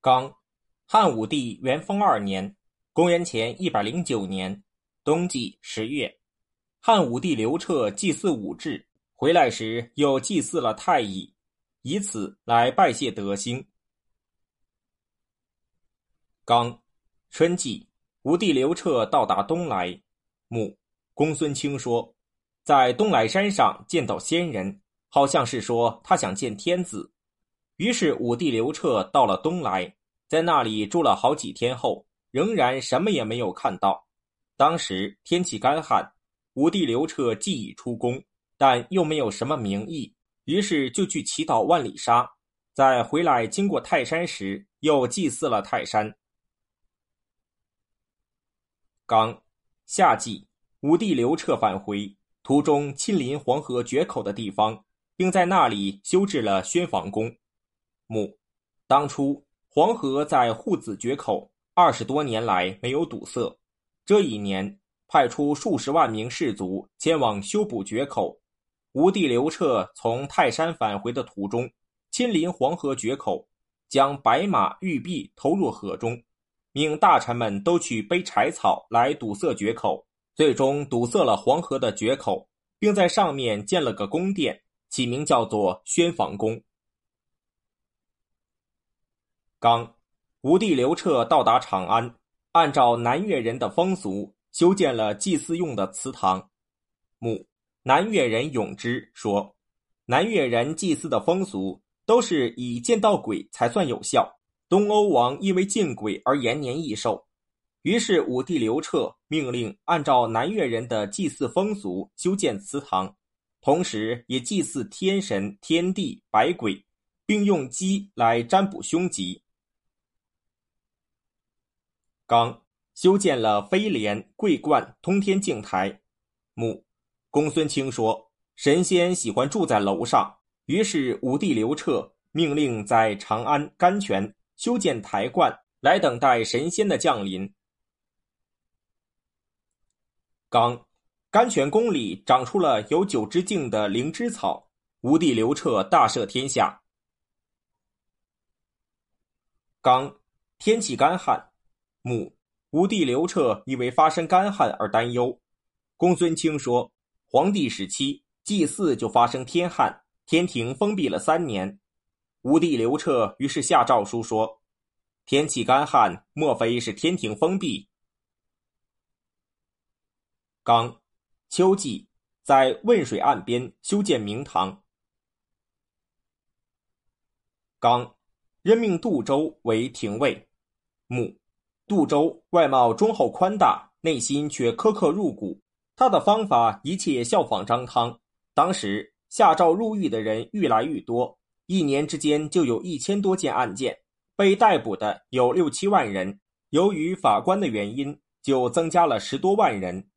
刚，汉武帝元丰二年（公元前一百零九年）冬季十月，汉武帝刘彻祭祀武志，回来时又祭祀了太乙，以此来拜谢德兴。刚，春季，武帝刘彻到达东莱，母公孙卿说，在东莱山上见到仙人，好像是说他想见天子。于是武帝刘彻到了东莱，在那里住了好几天后，仍然什么也没有看到。当时天气干旱，武帝刘彻既已出宫，但又没有什么名义，于是就去祈祷万里沙。在回来经过泰山时，又祭祀了泰山。刚夏季，武帝刘彻返回途中，亲临黄河决口的地方，并在那里修治了宣房宫。母，当初黄河在户子决口二十多年来没有堵塞，这一年派出数十万名士卒前往修补决口。吴帝刘彻从泰山返回的途中，亲临黄河决口，将白马玉璧投入河中，命大臣们都去背柴草来堵塞决口，最终堵塞了黄河的决口，并在上面建了个宫殿，起名叫做宣房宫。刚，吴帝刘彻到达长安，按照南越人的风俗，修建了祭祀用的祠堂。母南越人永之说，南越人祭祀的风俗都是以见到鬼才算有效。东欧王因为见鬼而延年益寿，于是武帝刘彻命令按照南越人的祭祀风俗修建祠堂，同时也祭祀天神、天地、百鬼，并用鸡来占卜凶吉。刚修建了飞廉、桂冠、通天镜台。母公孙卿说，神仙喜欢住在楼上，于是武帝刘彻命令在长安甘泉修建台观，来等待神仙的降临。刚甘泉宫里长出了有九只茎的灵芝草，武帝刘彻大赦天下。刚天气干旱。母吴帝刘彻因为发生干旱而担忧。公孙卿说，黄帝时期祭祀就发生天旱，天庭封闭了三年。吴帝刘彻于是下诏书说，天气干旱，莫非是天庭封闭？刚秋季，在汶水岸边修建明堂。刚任命杜周为廷尉。母。杜周外貌忠厚宽大，内心却苛刻入骨。他的方法一切效仿张汤。当时下诏入狱的人愈来愈多，一年之间就有一千多件案件，被逮捕的有六七万人。由于法官的原因，就增加了十多万人。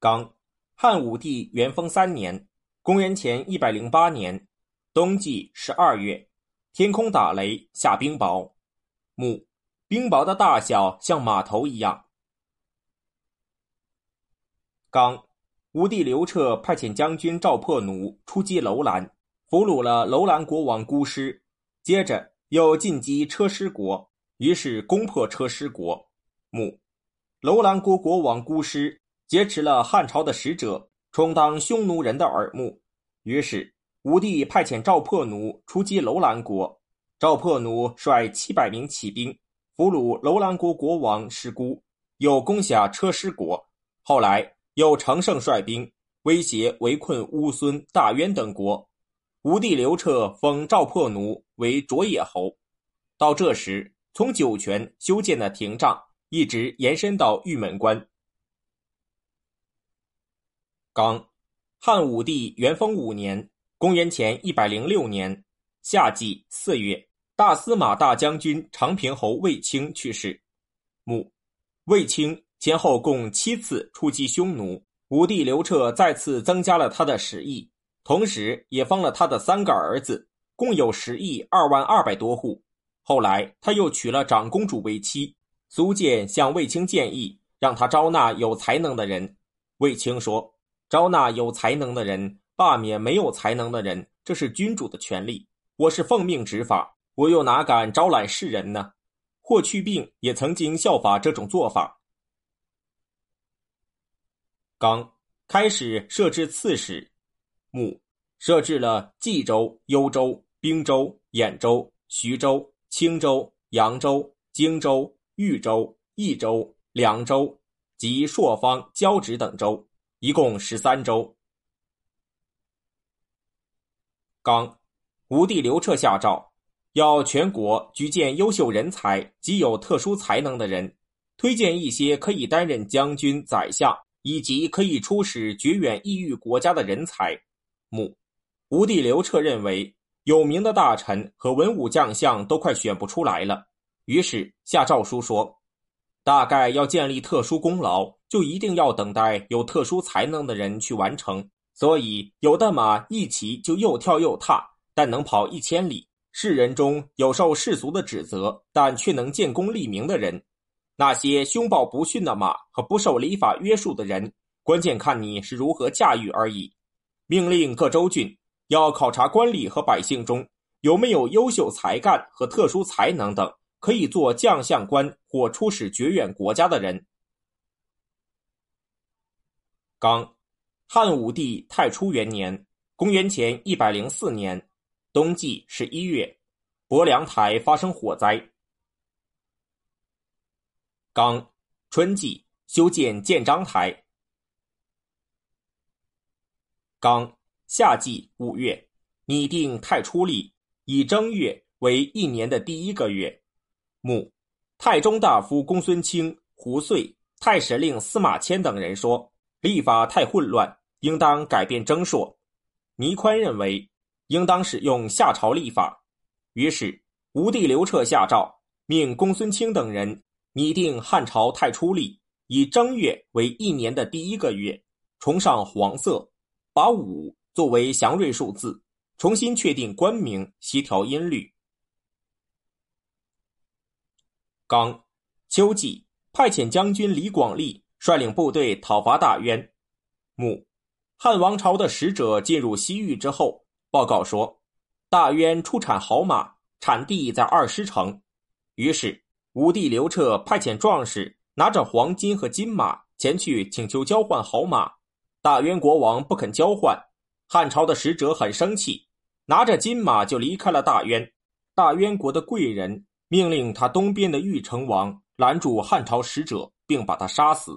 刚，汉武帝元丰三年（公元前一百零八年）冬季十二月，天空打雷，下冰雹。木冰雹的大小像马头一样。刚，吴帝刘彻派遣将军赵破奴出击楼兰，俘虏了楼兰国王孤师，接着又进击车师国，于是攻破车师国。木，楼兰国国王孤师劫持了汉朝的使者，充当匈奴人的耳目，于是吴帝派遣赵破奴出击楼兰国。赵破奴率七百名骑兵俘虏楼兰国国王师姑，又攻下车师国。后来又乘胜率兵威胁围困乌孙、大渊等国。吴帝刘彻封赵破奴为卓野侯。到这时，从酒泉修建的亭障一直延伸到玉门关。刚，汉武帝元丰五年（公元前一百零六年）夏季四月。大司马大将军长平侯卫青去世，母卫青前后共七次出击匈奴，武帝刘彻再次增加了他的食邑，同时也封了他的三个儿子，共有十亿二万二百多户。后来他又娶了长公主为妻。苏建向卫青建议，让他招纳有才能的人。卫青说：“招纳有才能的人，罢免没有才能的人，这是君主的权利，我是奉命执法。”我又哪敢招揽世人呢？霍去病也曾经效法这种做法。刚开始设置刺史，穆设置了冀州、幽州、并州、兖州、徐州、青州、扬州、荆州、豫州、益州、凉州及朔方、交趾等州，一共十三州。刚，吴帝刘彻下诏，要全国举荐优秀人才及有特殊才能的人，推荐一些可以担任将军、宰相以及可以出使绝远异域国家的人才。母，吴帝刘彻认为有名的大臣和文武将相都快选不出来了，于是下诏书说，大概要建立特殊功劳，就一定要等待有特殊才能的人去完成。所以，有的马一骑就又跳又踏，但能跑一千里；世人中有受世俗的指责，但却能建功立名的人；那些凶暴不驯的马和不受礼法约束的人，关键看你是如何驾驭而已。命令各州郡要考察官吏和百姓中有没有优秀才干和特殊才能等，可以做将相官或出使绝远国家的人。刚。汉武帝太初元年（公元前一百零四年）冬季十一月，博凉台发生火灾。刚春季修建建章台。刚夏季五月，拟定太初历，以正月为一年的第一个月。母太中大夫公孙卿、胡遂、太史令司马迁等人说，历法太混乱。应当改变征朔。倪宽认为，应当使用夏朝历法。于是，吴帝刘彻下诏，命公孙卿等人拟定汉朝太初历，以正月为一年的第一个月，崇尚黄色，把五作为祥瑞数字，重新确定官名，协调音律。刚秋季，派遣将军李广利率领部队讨伐大渊。穆。汉王朝的使者进入西域之后，报告说，大渊出产好马，产地在二师城。于是，武帝刘彻派遣壮士拿着黄金和金马前去请求交换好马。大渊国王不肯交换，汉朝的使者很生气，拿着金马就离开了大渊。大渊国的贵人命令他东边的玉成王拦住汉朝使者，并把他杀死。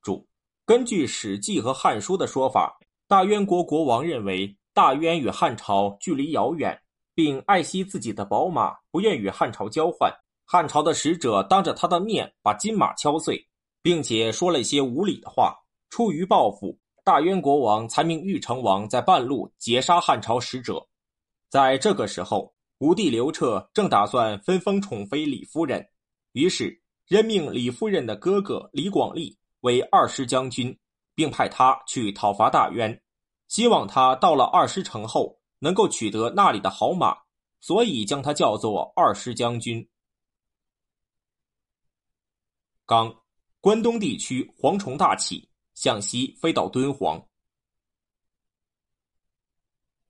注。根据《史记》和《汉书》的说法，大渊国国王认为大渊与汉朝距离遥远，并爱惜自己的宝马，不愿与汉朝交换。汉朝的使者当着他的面把金马敲碎，并且说了一些无理的话。出于报复，大渊国王才命玉成王在半路截杀汉朝使者。在这个时候，吴帝刘彻正打算分封宠妃李夫人，于是任命李夫人的哥哥李广利。为二师将军，并派他去讨伐大渊，希望他到了二师城后能够取得那里的好马，所以将他叫做二师将军。刚，关东地区蝗虫大起，向西飞到敦煌。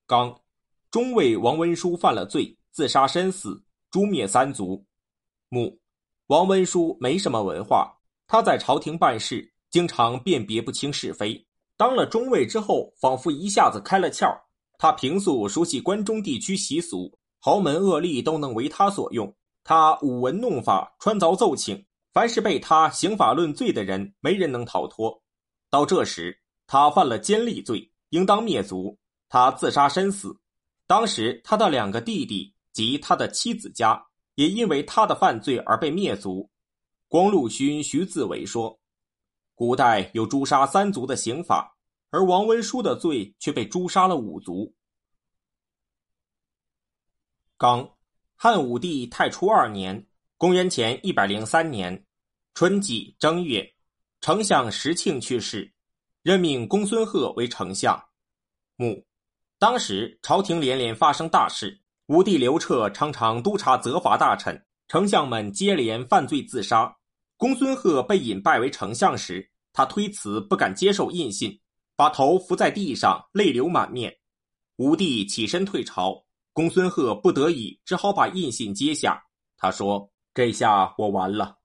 刚，中尉王文书犯了罪，自杀身死，诛灭三族。母，王文书没什么文化。他在朝廷办事，经常辨别不清是非。当了中尉之后，仿佛一下子开了窍。他平素熟悉关中地区习俗，豪门恶吏都能为他所用。他舞文弄法，穿凿奏请，凡是被他刑法论罪的人，没人能逃脱。到这时，他犯了奸吏罪，应当灭族。他自杀身死。当时，他的两个弟弟及他的妻子家，也因为他的犯罪而被灭族。光禄勋徐自伟说：“古代有诛杀三族的刑法，而王文书的罪却被诛杀了五族。”刚，汉武帝太初二年（公元前一百零三年）春季正月，丞相石庆去世，任命公孙贺为丞相。母，当时朝廷连连发生大事，武帝刘彻常常督察责罚大臣，丞相们接连犯罪自杀。公孙贺被引拜为丞相时，他推辞，不敢接受印信，把头伏在地上，泪流满面。武帝起身退朝，公孙贺不得已只好把印信接下。他说：“这下我完了。”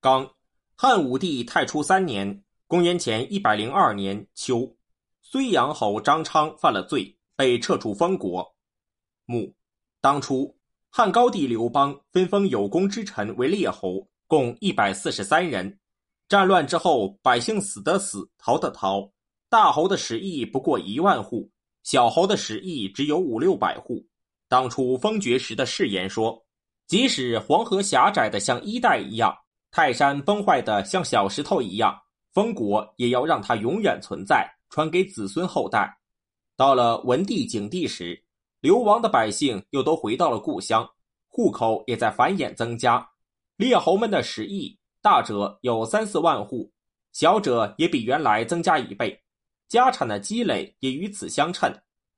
刚，汉武帝太初三年（公元前一百零二年）秋，睢阳侯张昌犯了罪，被撤除封国。墓，当初汉高帝刘邦分封有功之臣为列侯，共一百四十三人。战乱之后，百姓死的死，逃的逃。大侯的食邑不过一万户，小侯的食邑只有五六百户。当初封爵时的誓言说，即使黄河狭窄的像衣带一样，泰山崩坏的像小石头一样，封国也要让它永远存在，传给子孙后代。到了文帝、景帝时，流亡的百姓又都回到了故乡，户口也在繁衍增加，列侯们的食邑。大者有三四万户，小者也比原来增加一倍，家产的积累也与此相称。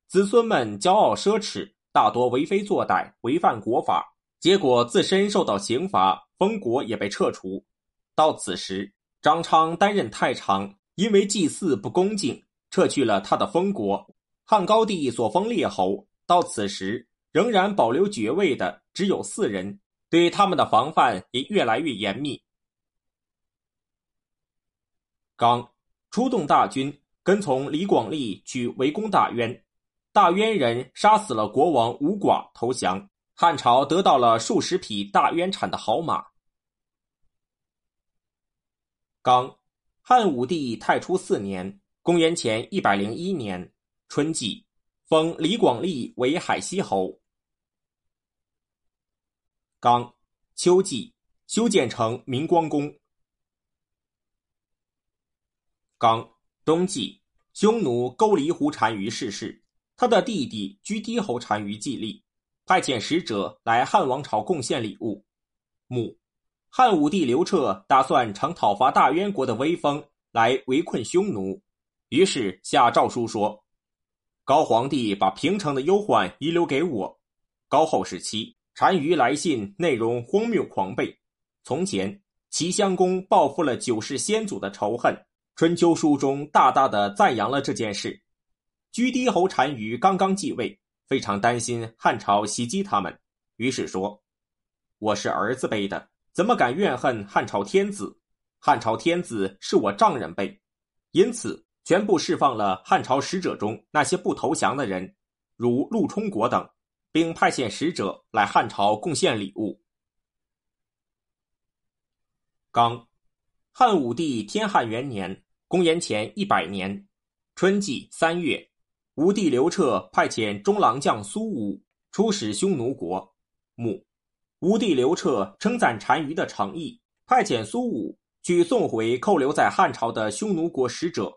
子孙们骄傲奢侈，大多为非作歹，违反国法，结果自身受到刑罚，封国也被撤除。到此时，张昌担任太常，因为祭祀不恭敬，撤去了他的封国。汉高帝所封列侯，到此时仍然保留爵位的只有四人，对他们的防范也越来越严密。刚出动大军，跟从李广利去围攻大渊，大渊人杀死了国王吴寡，投降。汉朝得到了数十匹大渊产的好马。刚汉武帝太初四年（公元前一百零一年）春季，封李广利为海西侯。刚秋季，修建成明光宫。刚冬季，匈奴勾离胡单于逝世，他的弟弟居低侯单于继立，派遣使者来汉王朝贡献礼物。母，汉武帝刘彻打算乘讨伐大渊国的威风来围困匈奴，于是下诏书说：“高皇帝把平城的忧患遗留给我。高后时期，单于来信内容荒谬狂悖。从前，齐襄公报复了九世先祖的仇恨。”春秋书中大大的赞扬了这件事。居低侯单于刚刚继位，非常担心汉朝袭击他们，于是说：“我是儿子辈的，怎么敢怨恨汉朝天子？汉朝天子是我丈人辈，因此全部释放了汉朝使者中那些不投降的人，如陆冲国等，并派遣使者来汉朝贡献礼物。”刚，汉武帝天汉元年。公元前一百年，春季三月，吴帝刘彻派遣中郎将苏武出使匈奴国。母，吴帝刘彻称赞单于的诚意，派遣苏武去送回扣留在汉朝的匈奴国使者。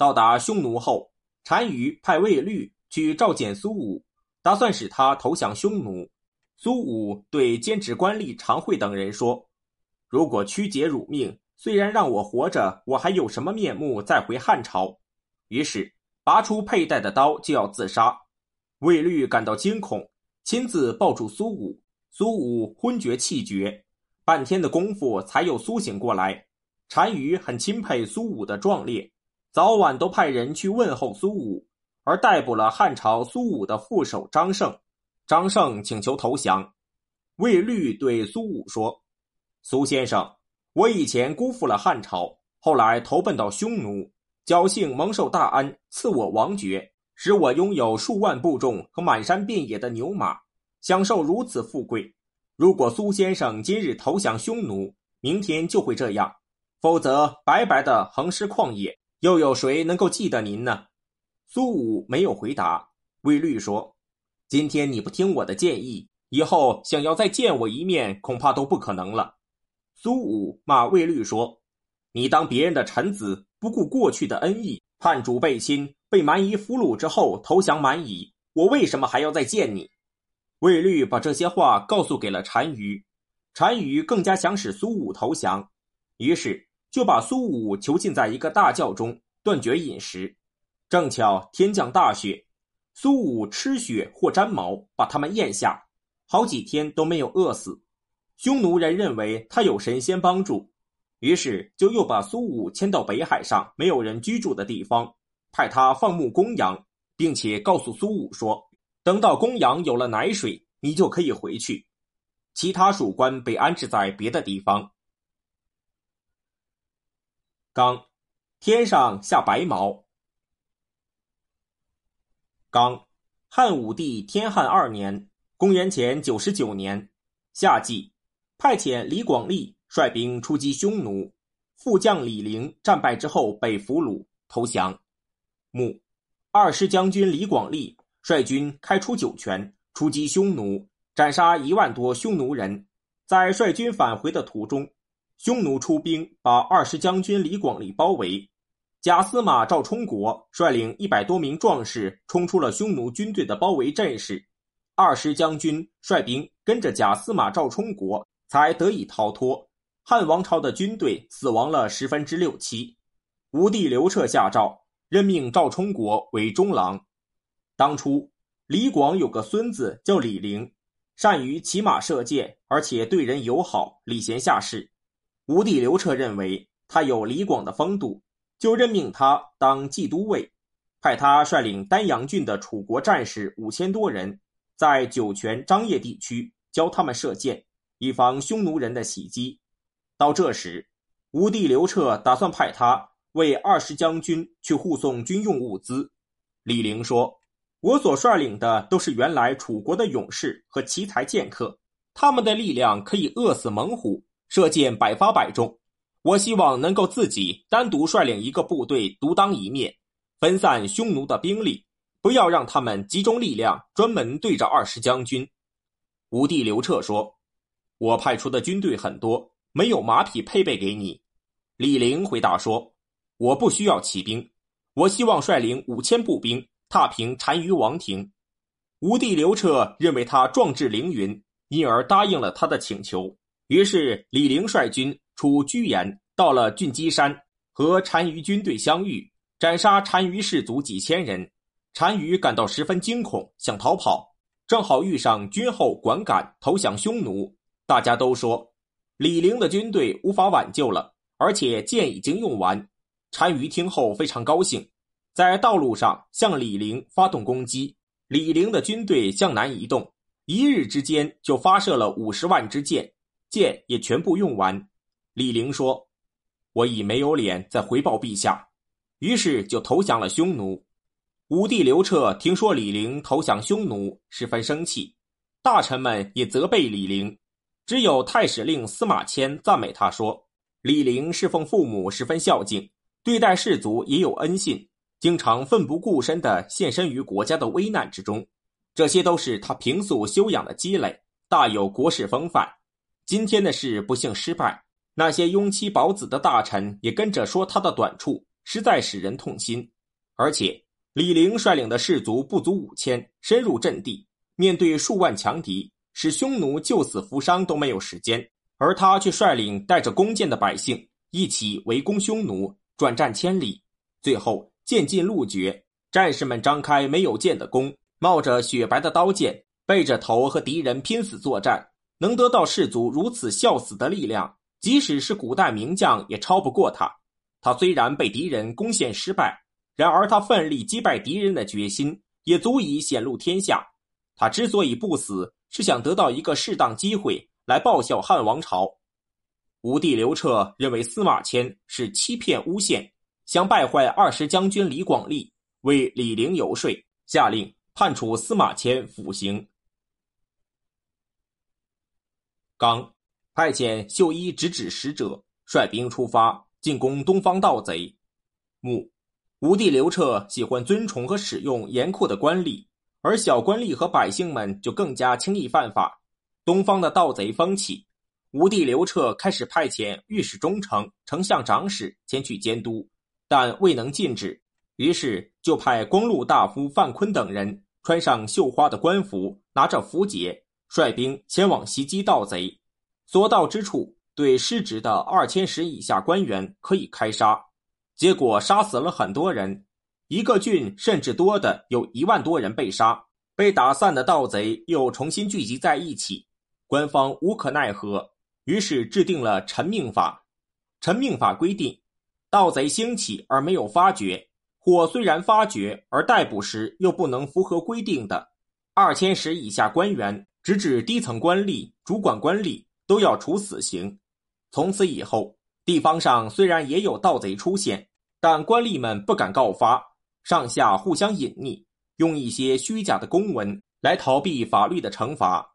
到达匈奴后，单于派卫律去召见苏武，打算使他投降匈奴。苏武对兼职官吏常惠等人说：“如果曲解辱命。”虽然让我活着，我还有什么面目再回汉朝？于是拔出佩戴的刀就要自杀。卫律感到惊恐，亲自抱住苏武。苏武昏厥气绝，半天的功夫才又苏醒过来。单于很钦佩苏武的壮烈，早晚都派人去问候苏武，而逮捕了汉朝苏武的副手张胜。张胜请求投降。卫律对苏武说：“苏先生。”我以前辜负了汉朝，后来投奔到匈奴，侥幸蒙受大恩，赐我王爵，使我拥有数万部众和满山遍野的牛马，享受如此富贵。如果苏先生今日投降匈奴，明天就会这样；否则，白白的横尸旷野，又有谁能够记得您呢？苏武没有回答。魏律说：“今天你不听我的建议，以后想要再见我一面，恐怕都不可能了。”苏武骂卫律说：“你当别人的臣子，不顾过去的恩义，叛主背亲，被蛮夷俘虏之后投降蛮夷，我为什么还要再见你？”卫律把这些话告诉给了单于，单于更加想使苏武投降，于是就把苏武囚禁在一个大窖中，断绝饮食。正巧天降大雪，苏武吃雪或沾毛，把他们咽下，好几天都没有饿死。匈奴人认为他有神仙帮助，于是就又把苏武迁到北海上没有人居住的地方，派他放牧公羊，并且告诉苏武说，等到公羊有了奶水，你就可以回去。其他属官被安置在别的地方。刚，天上下白毛。刚，汉武帝天汉二年（公元前九十九年）夏季，派遣李广利率兵出击匈奴，副将李陵战败之后被俘虏投降。穆。二师将军李广利率军开出酒泉，出击匈奴，斩杀一万多匈奴人。在率军返回的途中，匈奴出兵把二师将军李广利包围。假司马赵充国率领一百多名壮士冲出了匈奴军队的包围阵势，二师将军率兵跟着假司马赵充国才得以逃脱。汉王朝的军队死亡了十分之六七。吴帝刘彻下诏。任命赵充国为中郎。当初李广有个孙子叫李陵，善于骑马射箭，而且对人友好，礼贤下士。吴帝刘彻认为他有李广的风度，就任命他当冀都尉，派他率领丹阳郡的楚国战士五千多人，在酒泉张掖地区教他们射箭，以防匈奴人的袭击。到这时，吴帝刘彻打算派他。为二十将军去护送军用物资，李陵说：“我所率领的都是原来楚国的勇士和奇才剑客，他们的力量可以饿死猛虎，射箭百发百中。我希望能够自己单独率领一个部队，独当一面，分散匈奴的兵力，不要让他们集中力量专门对着二十将军。”吴帝刘彻说：“我派出的军队很多，没有马匹配备给你。”李陵回答说。我不需要骑兵，我希望率领五千步兵踏平单于王庭。吴帝刘彻认为他壮志凌云，因而答应了他的请求。于是李陵率军出居延，到了郡基山，和单于军队相遇，斩杀单于士卒几千人。单于感到十分惊恐，想逃跑，正好遇上军后管敢投降匈奴。大家都说李陵的军队无法挽救了，而且剑已经用完。单于听后非常高兴，在道路上向李陵发动攻击。李陵的军队向南移动，一日之间就发射了五十万支箭，剑也全部用完。李陵说：“我已没有脸再回报陛下。”于是就投降了匈奴。武帝刘彻听说李陵投降匈奴，十分生气，大臣们也责备李陵，只有太史令司马迁赞美他说：“李陵侍奉父母，十分孝敬。”对待士卒也有恩信，经常奋不顾身地献身于国家的危难之中，这些都是他平素修养的积累，大有国士风范。今天的事不幸失败，那些拥妻保子的大臣也跟着说他的短处，实在使人痛心。而且李陵率领的士卒不足五千，深入阵地，面对数万强敌，使匈奴救死扶伤都没有时间，而他却率领带着弓箭的百姓一起围攻匈奴。转战千里，最后剑尽路绝，战士们张开没有剑的弓，冒着雪白的刀剑，背着头和敌人拼死作战，能得到士卒如此笑死的力量，即使是古代名将也超不过他。他虽然被敌人攻陷失败，然而他奋力击败敌人的决心也足以显露天下。他之所以不死，是想得到一个适当机会来报效汉王朝。武帝刘彻认为司马迁是欺骗诬陷，想败坏二十将军李广利，为李陵游说，下令判处司马迁腐刑。刚派遣秀一直指使者率兵出发进攻东方盗贼。穆吴帝刘彻喜欢尊崇和使用严酷的官吏，而小官吏和百姓们就更加轻易犯法。东方的盗贼风起。吴帝刘彻开始派遣御史中丞、丞相长史前去监督，但未能禁止，于是就派光禄大夫范坤等人穿上绣花的官服，拿着符节，率兵前往袭击盗贼。所到之处，对失职的二千石以下官员可以开杀，结果杀死了很多人，一个郡甚至多的有一万多人被杀，被打散的盗贼又重新聚集在一起，官方无可奈何。于是制定了陈命法。陈命法规定，盗贼兴起而没有发觉，或虽然发觉而逮捕时又不能符合规定的，二千石以下官员，直指低层官吏、主管官吏，都要处死刑。从此以后，地方上虽然也有盗贼出现，但官吏们不敢告发，上下互相隐匿，用一些虚假的公文来逃避法律的惩罚。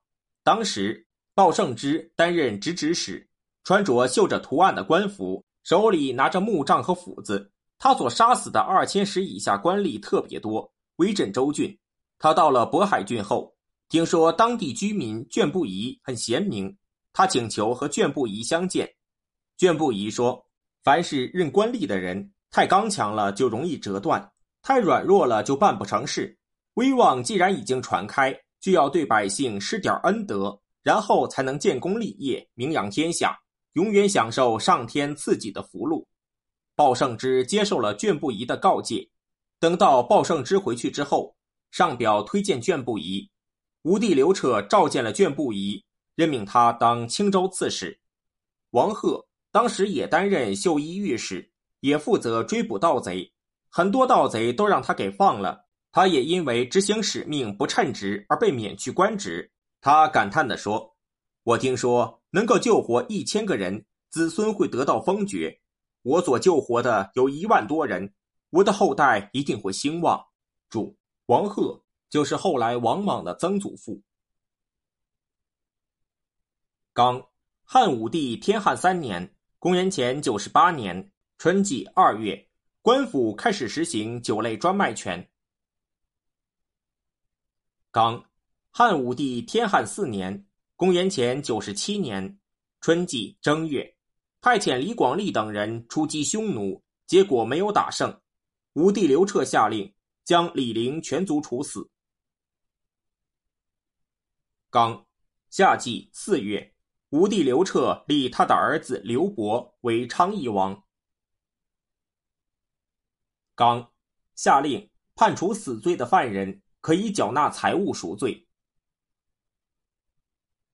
当时，鲍胜之担任直指使，穿着绣着图案的官服，手里拿着木杖和斧子。他所杀死的二千石以下官吏特别多，威震州郡。他到了渤海郡后，听说当地居民卷不疑很贤明。他请求和卷不疑相见，卷不疑说：“凡是任官吏的人，太刚强了就容易折断，太软弱了就办不成事。威望既然已经传开，就要对百姓施点恩德，然后才能建功立业，名扬天下，永远享受上天赐给的福禄。”鲍胜之接受了卷不疑的告诫。等到鲍胜之回去之后，上表推荐卷不疑，吴地刘彻召见了卷不疑。任命他当青州刺史，王贺当时也担任绣衣御史，也负责追捕盗贼，很多盗贼都让他给放了。他也因为执行使命不称职而被免去官职。他感叹地说：“我听说能够救活一千个人，子孙会得到封爵。我所救活的有一万多人，我的后代一定会兴旺。”注：王贺就是后来王莽的曾祖父。刚，汉武帝天汉三年（公元前九十八年）春季二月，官府开始实行酒类专卖权。刚，汉武帝天汉四年（公元前九十七年）春季正月，派遣李广利等人出击匈奴，结果没有打胜。武帝刘彻下令将李陵全族处死。刚，夏季四月。吴帝刘彻立他的儿子刘伯为昌邑王。刚下令判处死罪的犯人可以缴纳财物赎罪。